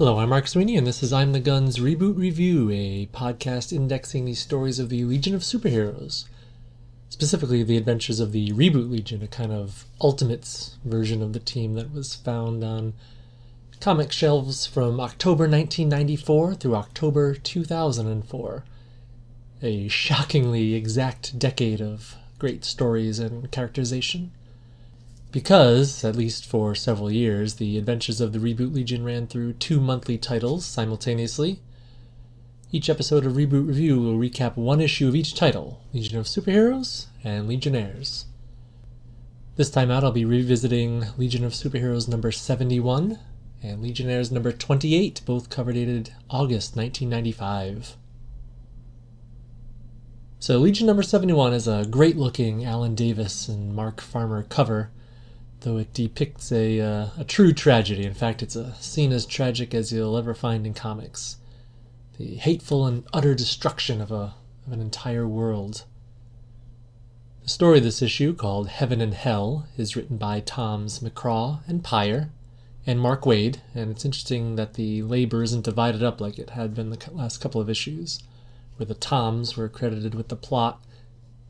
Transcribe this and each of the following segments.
Hello, I'm Mark Sweeney, and this is I'm the Guns Reboot Review, a podcast indexing the stories of the Legion of Superheroes. Specifically, the adventures of the Reboot Legion, a kind of Ultimates version of the team that was found on comic shelves from October 1994 through October 2004. A shockingly exact decade of great stories and characterization. Because, at least for several years, the adventures of the Reboot Legion ran through two monthly titles simultaneously. Each episode of Reboot Review will recap one issue of each title Legion of Superheroes and Legionnaires. This time out, I'll be revisiting Legion of Superheroes number 71 and Legionnaires number 28, both cover dated August 1995. So, Legion number 71 is a great looking Alan Davis and Mark Farmer cover though it depicts a, uh, a true tragedy. In fact, it's a scene as tragic as you'll ever find in comics the hateful and utter destruction of, a, of an entire world. The story of this issue, called Heaven and Hell, is written by Toms McCraw and Peyer and Mark Waid, and it's interesting that the labor isn't divided up like it had been the last couple of issues, where the Toms were credited with the plot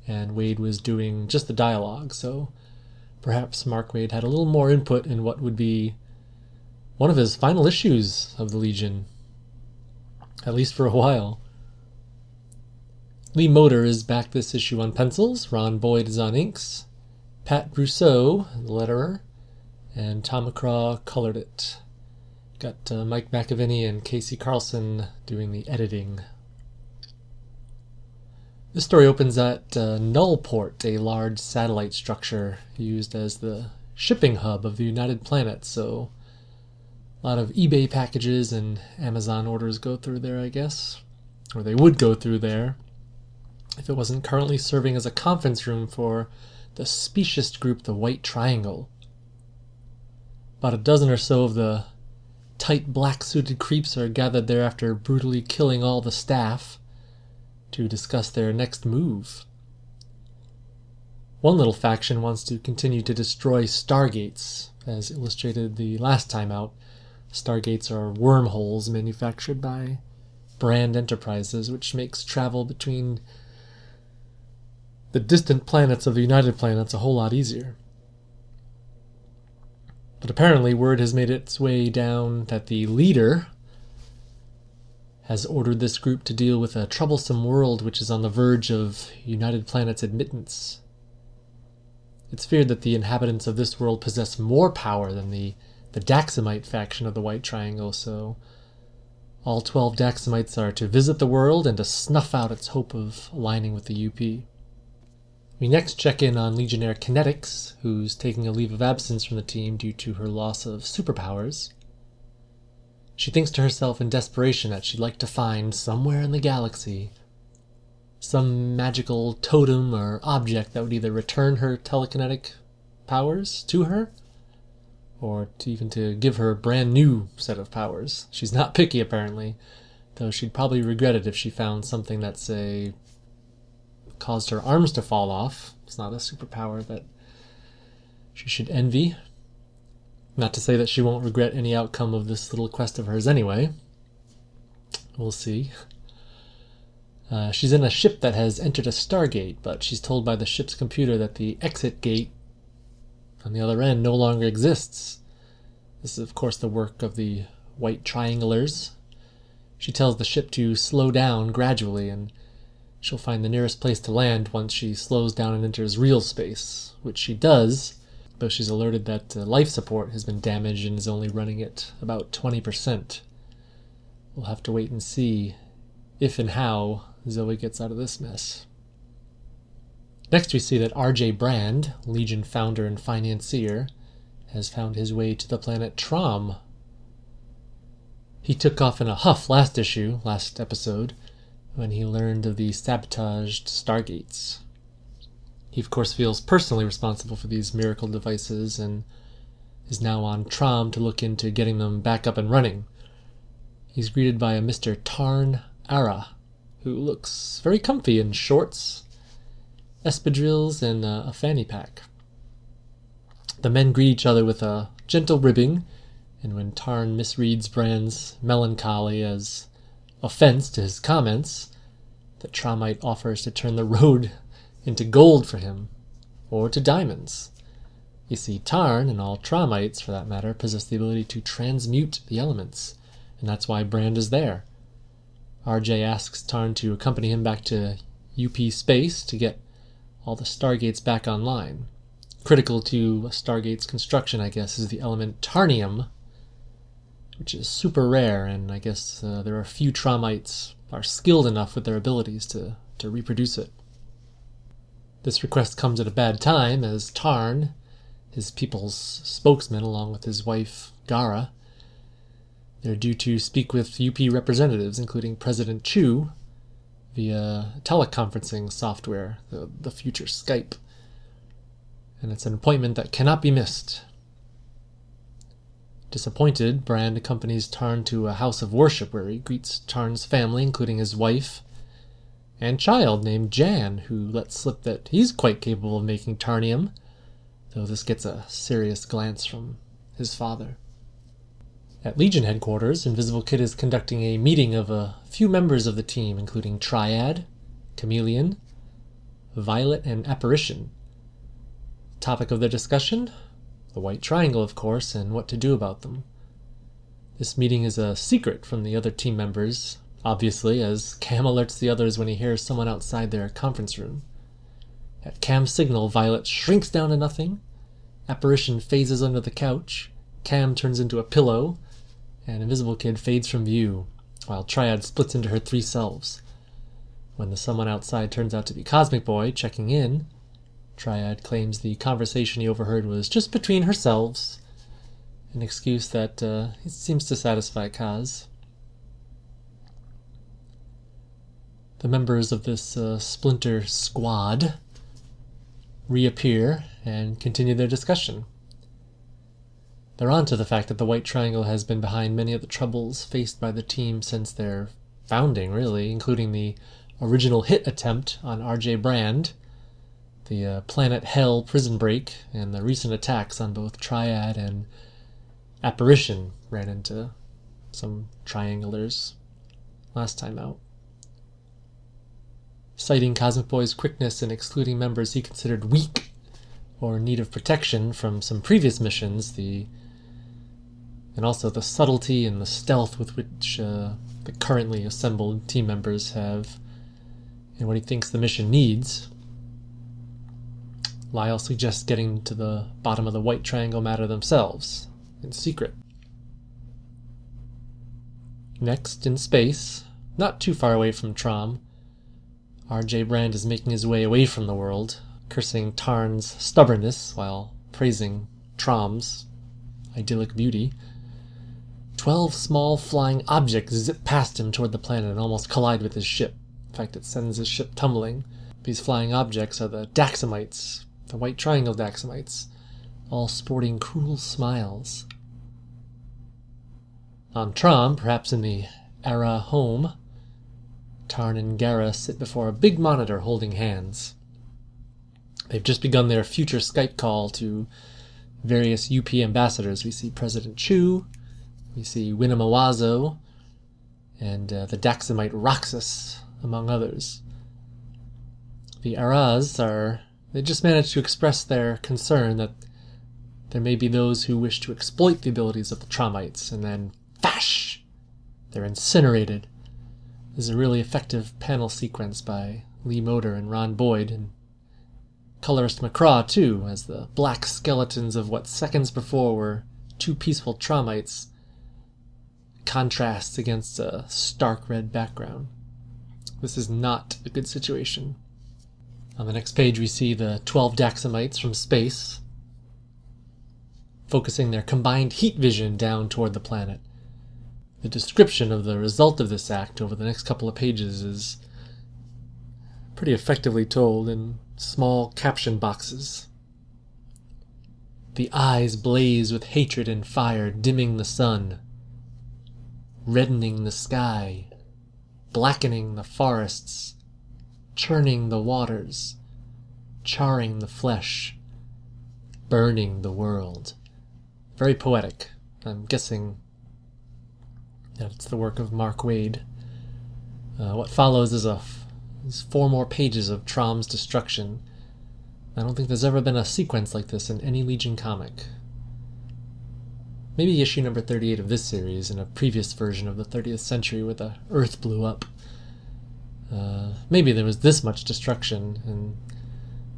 and Waid was doing just the dialogue, so perhaps Mark Waid had a little more input in what would be one of his final issues of the Legion, at least for a while. Lee Moder is back this issue on pencils, Ron Boyd is on inks, Pat Brosseau, the letterer, and Tom McCraw colored it. Got uh, Mike McAvennie and KC Carlson doing the editing. This story opens at uh, Nullport, a large satellite structure used as the shipping hub of the United Planets. So, a lot of eBay packages and Amazon orders go through there, I guess. Or they would go through there if it wasn't currently serving as a conference room for the specious group, the White Triangle. About a dozen or so of the tight black suited creeps are gathered there after brutally killing all the staff to discuss their next move. One little faction wants to continue to destroy stargates, as illustrated the last time out. Stargates are wormholes manufactured by Brand Enterprises, which makes travel between the distant planets of the United Planets a whole lot easier. But apparently, word has made its way down that the leader has ordered this group to deal with a troublesome world which is on the verge of United Planet's admittance. It's feared that the inhabitants of this world possess more power than the, the Daxamite faction of the White Triangle, so all 12 Daxamites are to visit the world and to snuff out its hope of aligning with the UP. We next check in on Legionnaire Kinetix, who's taking a leave of absence from the team due to her loss of superpowers. She thinks to herself in desperation that she'd like to find somewhere in the galaxy some magical totem or object that would either return her telekinetic powers to her or to even to give her a brand new set of powers. She's not picky apparently, though she'd probably regret it if she found something that say caused her arms to fall off. It's not a superpower that she should envy. Not to say that she won't regret any outcome of this little quest of hers anyway. We'll see. Uh, she's in a ship that has entered a stargate, but she's told by the ship's computer that the exit gate on the other end no longer exists. This is, of course, the work of the White Triangulars. She tells the ship to slow down gradually, and she'll find the nearest place to land once she slows down and enters real space, which she does though she's alerted that uh, life support has been damaged and is only running at about 20%. We'll have to wait and see if and how Zoe gets out of this mess. Next, we see that R.J. Brand, Legion founder and financier, has found his way to the planet Trom. He took off in a huff last issue, last episode, when he learned of the sabotaged Stargates. He, of course, feels personally responsible for these miracle devices and is now on Trom to look into getting them back up and running. He's greeted by a Mr. Tarn Arrah, who looks very comfy in shorts, espadrilles, and a fanny pack. The men greet each other with a gentle ribbing And when Tarn misreads Brand's melancholy as offense to his comments, the Tromite offers to turn the road into gold for him, or to diamonds. You see, Tarn, and all Tromites for that matter, possess the ability to transmute the elements, and that's why Brand is there. RJ asks Tarn to accompany him back to UP space to get all the Stargates back online. Critical to Stargate's construction, I guess, is the element Tarnium, which is super rare, and I guess uh, there are few Tromites are skilled enough with their abilities to, to reproduce it. This request comes at a bad time, as Tarn, his people's spokesman, along with his wife Gara, they're due to speak with UP representatives, including President Chu, via teleconferencing software, the, the future Skype. And it's an appointment that cannot be missed. Disappointed, Brand accompanies Tarn to a house of worship where he greets Tarn's family, including his wife and child named Jan, who lets slip that he's quite capable of making Tarnium, though this gets a serious glance from his father. At Legion headquarters, Invisible Kid is conducting a meeting of a few members of the team, including Triad, Chameleon, Violet, and Apparition. Topic of their discussion? The White Triangle, of course, and what to do about them. This meeting is a secret from the other team members, obviously, as Cam alerts the others when he hears someone outside their conference room. At Cam's signal, Violet shrinks down to nothing, Apparition phases under the couch, Cam turns into a pillow, and Invisible Kid fades from view, while Triad splits into her three selves. When the someone outside turns out to be Cosmic Boy checking in, Triad claims the conversation he overheard was just between herselves, an excuse that uh, seems to satisfy Kaz. The members of this uh, splinter squad reappear and continue their discussion. They're on to the fact that the White Triangle has been behind many of the troubles faced by the team since their founding, really, including the original hit attempt on RJ Brand, the uh, Planet Hell prison break, and the recent attacks on both Triad and Apparition ran into some triangulars last time out. Citing Cosmic Boy's quickness in excluding members he considered weak or in need of protection from some previous missions, the and also the subtlety and the stealth with which uh, the currently assembled team members have and what he thinks the mission needs. Lyle suggests getting to the bottom of the White Triangle matter themselves, in secret. Next, in space, not too far away from Trom, R.J. Brand is making his way away from the world, cursing Tarn's stubbornness while praising Trom's idyllic beauty. Twelve small flying objects zip past him toward the planet and almost collide with his ship. In fact, it sends his ship tumbling. These flying objects are the Daxamites, the White Triangle Daxamites, all sporting cruel smiles. On Trom, perhaps in the Era home, Tarn and Gara sit before a big monitor holding hands. They've just begun their future Skype call to various UP ambassadors. We see President Chu, we see Winema Wazzo and uh, the Daxamite Roxas, among others. The Araz are. They just managed to express their concern that there may be those who wish to exploit the abilities of the Tromites, and then, fash! They're incinerated. Is a really effective panel sequence by Lee Moder and Ron Boyd, and colorist McCraw, too, as the black skeletons of what seconds before were two peaceful Tromites contrasts against a stark red background. This is not a good situation. On the next page, we see the 12 Daxamites from space focusing their combined heat vision down toward the planet. The description of the result of this act over the next couple of pages is pretty effectively told in small caption boxes. The eyes blaze with hatred and fire, dimming the sun reddening the sky, blackening the forests, churning the waters, charring the flesh, burning the world. Very poetic, I'm guessing it's the work of Mark Waid. Uh, what follows is a is four more pages of Trom's destruction. I don't think there's ever been a sequence like this in any Legion comic. Maybe issue number 38 of this series in a previous version of the 30th century where the Earth blew up. Uh, maybe there was this much destruction and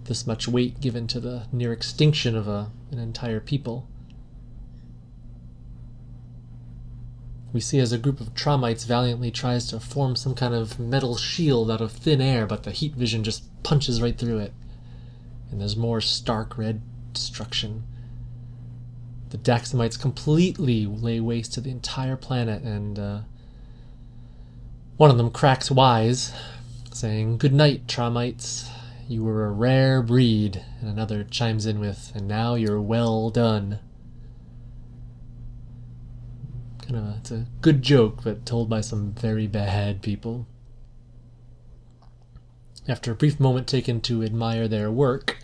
this much weight given to the near extinction of a, an entire people. We see as a group of Tromites valiantly tries to form some kind of metal shield out of thin air, but the heat vision just punches right through it. And there's more stark red destruction. The Daxamites completely lay waste to the entire planet, and uh, one of them cracks wise, saying, Good night, Tromites. You were a rare breed. And another chimes in with, And now you're well done kind a, it's a good joke, but told by some very bad people. After a brief moment taken to admire their work,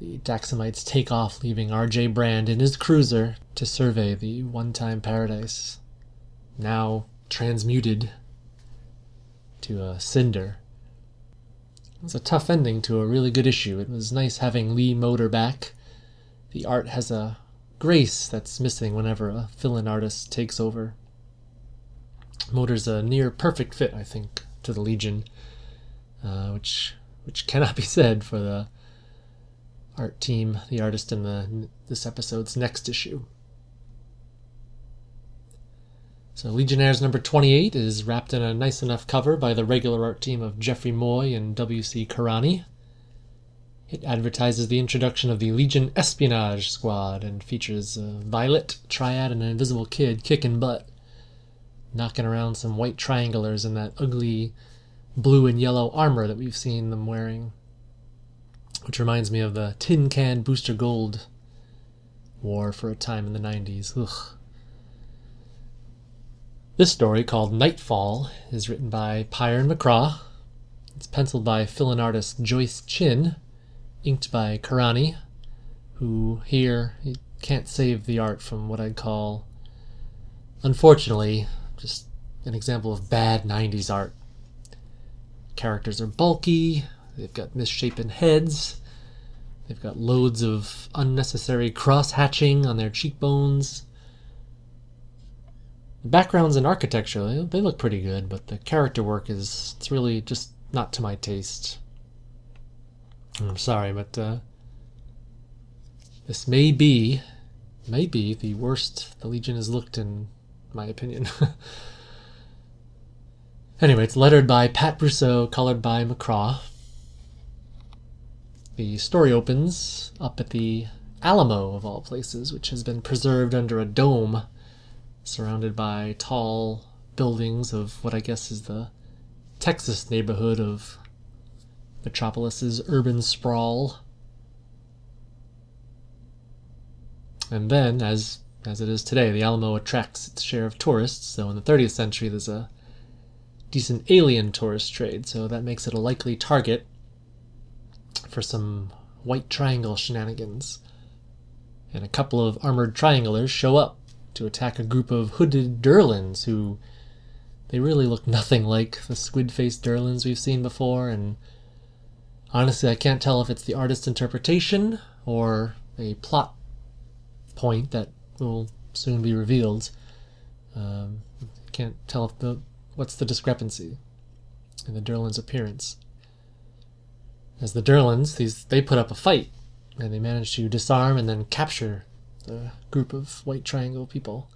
the Daxamites take off, leaving R.J. Brand in his cruiser to survey the one time paradise, now transmuted to a cinder. It was a tough ending to a really good issue. It was nice having Lee Moder back. The art has a grace that's missing whenever a fill-in artist takes over. Moder's a near perfect fit, I think, to the Legion, uh, which which cannot be said for the art team, the artist in the this episode's next issue. So Legionnaires number 28 is wrapped in a nice enough cover by the regular art team of Jeffrey Moy and W.C. Carani. It advertises the introduction of the Legion Espionage Squad and features Violet, Triad, and an Invisible Kid kicking butt, knocking around some white triangulars in that ugly blue and yellow armor that we've seen them wearing. Which reminds me of the Tin Can Booster Gold war for a time in the 90s. Ugh. This story, called Nightfall, is written by Pyron McCraw. It's penciled by fill-in artist Joyce Chin inked by Carani, who here he can't save the art from what I'd call, unfortunately, just an example of bad 90s art. Characters are bulky, they've got misshapen heads, they've got loads of unnecessary cross hatching on their cheekbones. The backgrounds and architecture, they look pretty good, but the character work is it's really just not to my taste. I'm sorry, but uh, this may be, may be the worst the Legion has looked in my opinion. anyway, it's lettered by Pat Brosseau, colored by McCraw. The story opens up at the Alamo, of all places, which has been preserved under a dome, surrounded by tall buildings of what I guess is the Texas neighborhood of Metropolis's urban sprawl. And then, as as it is today, the Alamo attracts its share of tourists. So in the 30th century, there's a decent alien tourist trade, so that makes it a likely target for some white triangle shenanigans. And a couple of armored trianglers show up to attack a group of hooded Durlans who they really look nothing like the squid-faced Durlans we've seen before, and Honestly, I can't tell if it's the artist's interpretation or a plot point that will soon be revealed. Um, can't tell if the what's the discrepancy in the Durlan's appearance. As the Durlans, these they put up a fight and they manage to disarm and then capture the group of white triangle people.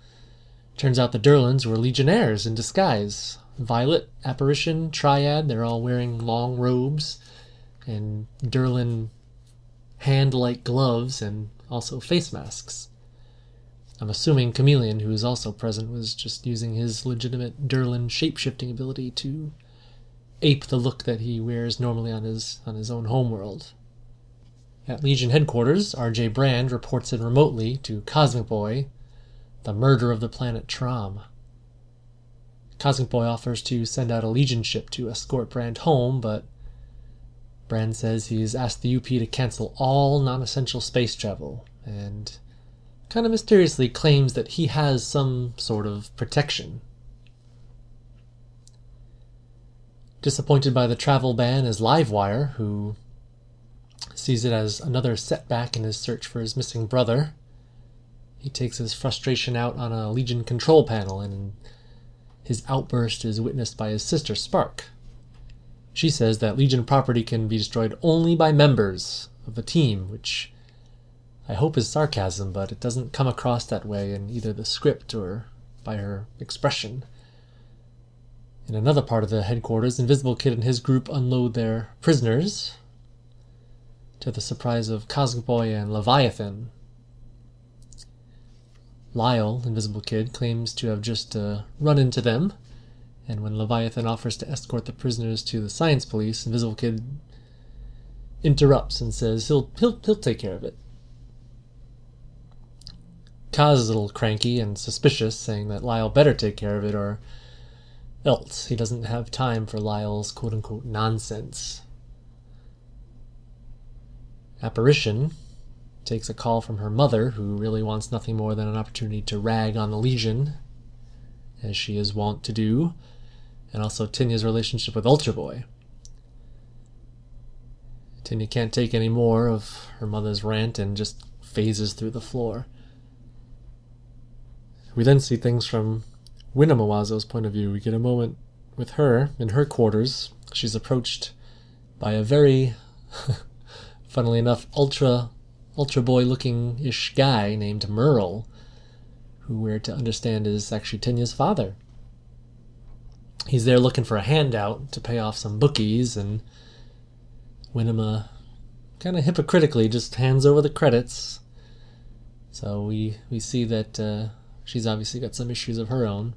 Turns out the Durlans were legionnaires in disguise. Violet, Apparition, Triad, they're all wearing long robes and Durlan hand like gloves and also face masks. I'm assuming Chameleon, who is also present, was just using his legitimate Durlan shapeshifting ability to ape the look that he wears normally on his on his own homeworld. At Legion headquarters, R.J. Brand reports in remotely to Cosmic Boy the murder of the planet Trom. Cosmic Boy offers to send out a Legion ship to escort Brand home, but Brand says he's asked the UP to cancel all non essential space travel, and kind of mysteriously claims that he has some sort of protection. Disappointed by the travel ban is Livewire, who sees it as another setback in his search for his missing brother. He takes his frustration out on a Legion control panel, and his outburst is witnessed by his sister Spark. She says that Legion property can be destroyed only by members of a team, which I hope is sarcasm, but it doesn't come across that way in either the script or by her expression. In another part of the headquarters, Invisible Kid and his group unload their prisoners, to the surprise of Cosmic and Leviathan. Lyle, Invisible Kid, claims to have just uh, run into them, and when Leviathan offers to escort the prisoners to the science police, Invisible Kid interrupts and says he'll he'll he'll take care of it. Kaz is a little cranky and suspicious, saying that Lyle better take care of it or else he doesn't have time for Lyle's quote unquote nonsense. Apparition takes a call from her mother, who really wants nothing more than an opportunity to rag on the Legion, as she is wont to do, and also Tinya's relationship with Ultra Boy. Tinya can't take any more of her mother's rant and just phases through the floor. We then see things from Winema Wazzo's point of view. We get a moment with her in her quarters. She's approached by a very, funnily enough, ultra, ultra boy looking ish guy named Merle, who we're to understand is actually Tinya's father. He's there looking for a handout to pay off some bookies, and Winema kind of hypocritically just hands over the credits. So we we see that uh, she's obviously got some issues of her own.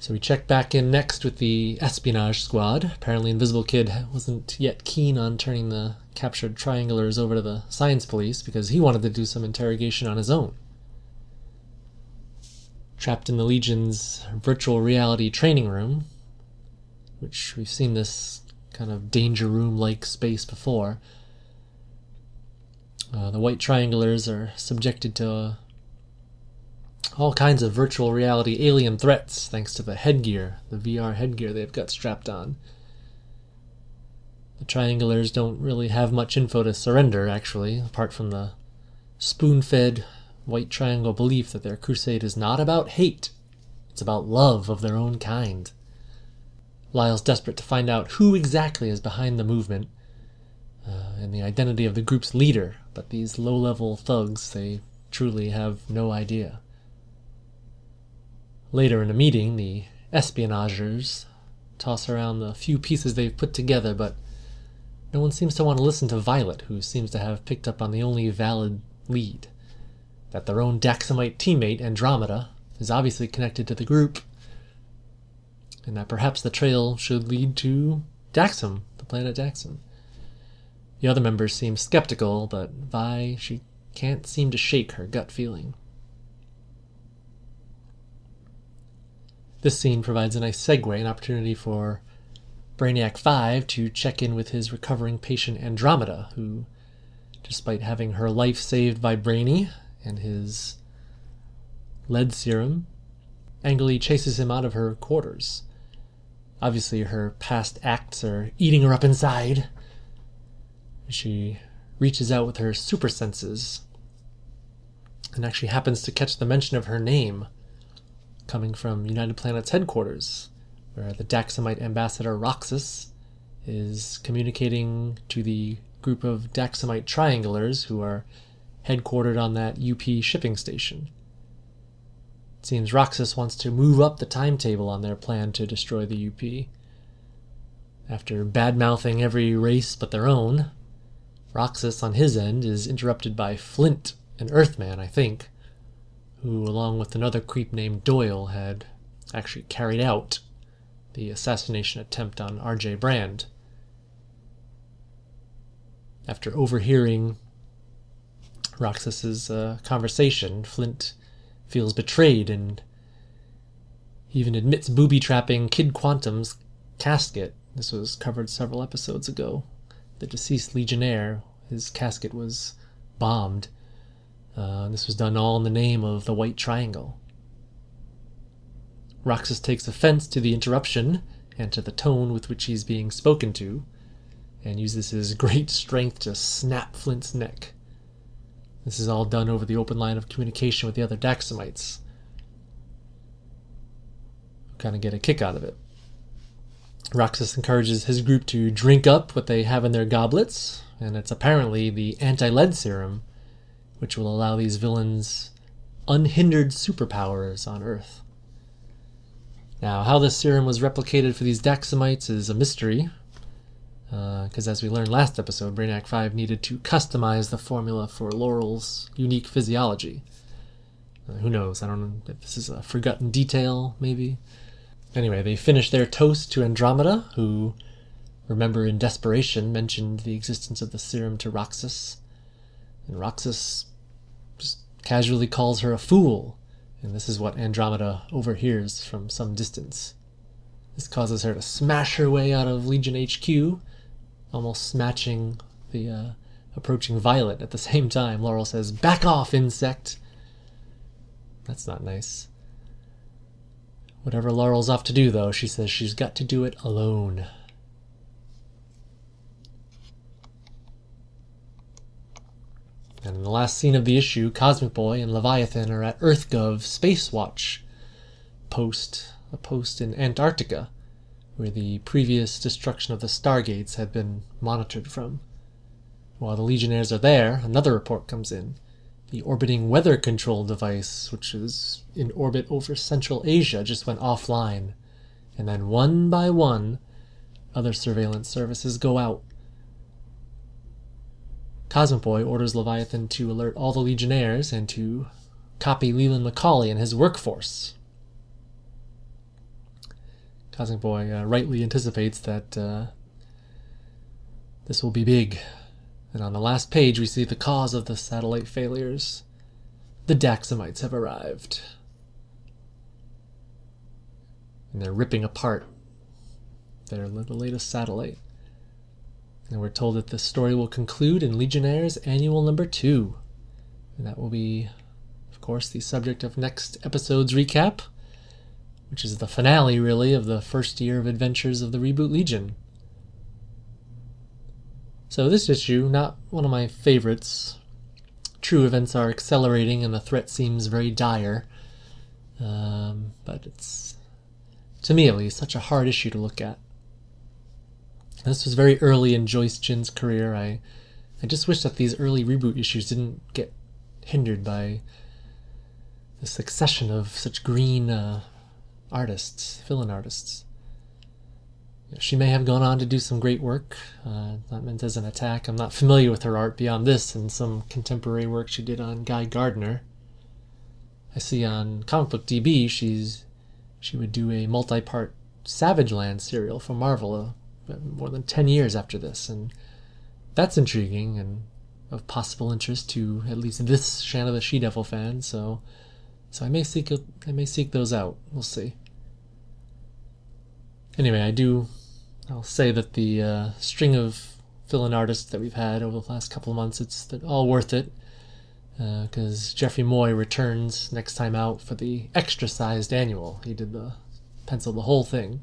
So we check back in next with the espionage squad. Apparently, Invisible Kid wasn't yet keen on turning the captured triangulars over to the science police because he wanted to do some interrogation on his own. Trapped in the Legion's virtual reality training room, which we've seen this kind of danger room like space before, uh, the white triangulars are subjected to all kinds of virtual reality alien threats thanks to the headgear, the VR headgear they've got strapped on. The triangulars don't really have much info to surrender, actually, apart from the spoon fed white triangle belief that their crusade is not about hate, it's about love of their own kind. Lyle's desperate to find out who exactly is behind the movement uh, and the identity of the group's leader, but these low level thugs, they truly have no idea. Later in a meeting, the espionagers toss around the few pieces they've put together, but no one seems to want to listen to Violet, who seems to have picked up on the only valid lead that their own Daxamite teammate, Andromeda, is obviously connected to the group, and that perhaps the trail should lead to Daxam, the planet Daxam. The other members seem skeptical, but Vi, she can't seem to shake her gut feeling. This scene provides a nice segue, an opportunity for Brainiac 5 to check in with his recovering patient Andromeda, who, despite having her life saved by Brainy and his lead serum, angrily chases him out of her quarters. Obviously, her past acts are eating her up inside. She reaches out with her super senses and actually happens to catch the mention of her name coming from United Planet's headquarters, where the Daxamite ambassador Roxas is communicating to the group of Daxamite triangulars who are headquartered on that UP shipping station. It seems Roxas wants to move up the timetable on their plan to destroy the UP. After bad mouthing every race but their own, Roxas on his end is interrupted by Flint, an Earthman, I think, who, along with another creep named Doyle, had actually carried out the assassination attempt on R.J. Brand. After overhearing Roxas's uh, conversation, Flint feels betrayed and even admits booby trapping Kid Quantum's casket. This was covered several episodes ago. The deceased Legionnaire, his casket was bombed Uh, this was done all in the name of the White Triangle. Roxas takes offense to the interruption and to the tone with which he's being spoken to, and uses his great strength to snap Flint's neck. This is all done over the open line of communication with the other Daxamites. Kind of get a kick out of it. Roxas encourages his group to drink up what they have in their goblets, and it's apparently the anti lead serum, which will allow these villains unhindered superpowers on Earth. Now, how this serum was replicated for these Daxamites is a mystery, because uh, as we learned last episode, Brainiac 5 needed to customize the formula for Laurel's unique physiology. Uh, who knows? I don't know if this is a forgotten detail, maybe. Anyway, they finish their toast to Andromeda, who, remember in desperation, mentioned the existence of the serum to Roxas. And Roxas just casually calls her a fool and this is what Andromeda overhears from some distance. This causes her to smash her way out of Legion HQ, almost smashing the uh, approaching Violet at the same time. Laurel says, Back off, insect! That's not nice. Whatever Laurel's off to do, though, she says she's got to do it alone. And in the last scene of the issue, Cosmic Boy and Leviathan are at EarthGov Space Watch post, a post in Antarctica, where the previous destruction of the Stargates had been monitored from. While the Legionnaires are there, another report comes in. The orbiting weather control device, which is in orbit over Central Asia, just went offline. And then one by one, other surveillance services go out Cosmic orders Leviathan to alert all the Legionnaires and to copy Leland McCauley and his workforce. Cosmic Boy uh, rightly anticipates that uh, this will be big. And on the last page, we see the cause of the satellite failures. The Daxamites have arrived. And they're ripping apart their the latest satellite. And we're told that the story will conclude in Legionnaires Annual Number 2. And that will be, of course, the subject of next episode's recap, which is the finale, really, of the first year of adventures of the Reboot Legion. So, this issue, not one of my favorites. True events are accelerating and the threat seems very dire. Um, but it's, to me at least, such a hard issue to look at. This was very early in Joyce Chin's career. I, I just wish that these early reboot issues didn't get hindered by the succession of such green uh, artists, villain artists. She may have gone on to do some great work, uh, not meant as an attack. I'm not familiar with her art beyond this and some contemporary work she did on Guy Gardner. I see on Comic Book DB she's she would do a multi-part Savage Land serial for Marvel more than 10 years after this. And that's intriguing and of possible interest to at least this Shanna the She Devil fan. So, so I may seek I may seek those out. We'll see. Anyway, I do. I'll say that the uh, string of fill-in artists that we've had over the last couple of months, it's all worth it. Because uh, Jeffrey Moy returns next time out for the extra-sized annual. He did the pencil the whole thing.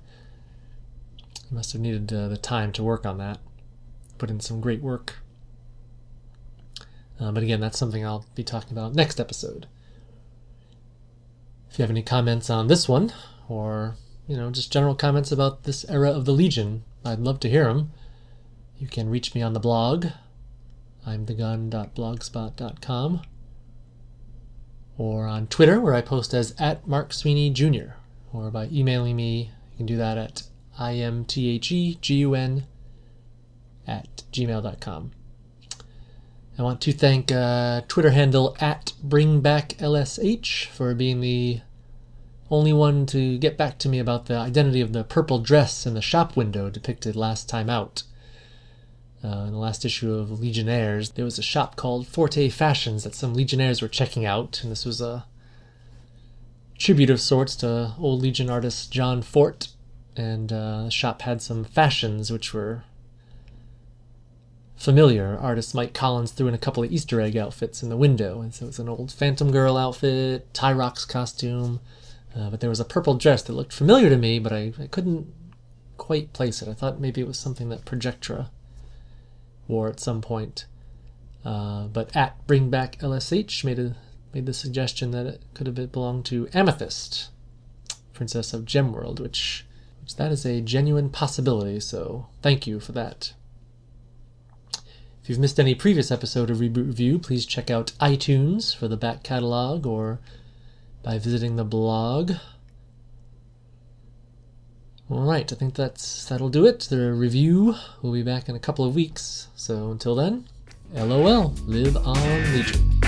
He must have needed uh, the time to work on that. Put in some great work. Uh, but again, that's something I'll be talking about next episode. If you have any comments on this one, or you know, just general comments about this era of the Legion, I'd love to hear them. You can reach me on the blog, imthegun.blogspot.com, or on Twitter, where I post as at Mark Sweeney Jr., or by emailing me. You can do that at I M T H E G U N at gmail.com. I want to thank uh, Twitter handle at BringBackLSH for being the only one to get back to me about the identity of the purple dress in the shop window depicted last time out. Uh, in the last issue of Legionnaires, there was a shop called Forte Fashions that some Legionnaires were checking out, and this was a tribute of sorts to old Legion artist John Forte, and uh, the shop had some fashions which were familiar. Artist Mike Collins threw in a couple of Easter egg outfits in the window, and so it was an old Phantom Girl outfit, Tyroc costume, uh, but there was a purple dress that looked familiar to me, but I, I couldn't quite place it. I thought maybe it was something that Projectra wore at some point. Uh, but at Bring Back LSH made a made the suggestion that it could have belonged to Amethyst, Princess of Gemworld, which which that is a genuine possibility. So thank you for that. If you've missed any previous episode of Reboot Review, please check out iTunes for the back catalog or by visiting the blog. All right, I think that's that'll do it. The review will be back in a couple of weeks. So until then, LOL, live on Legion.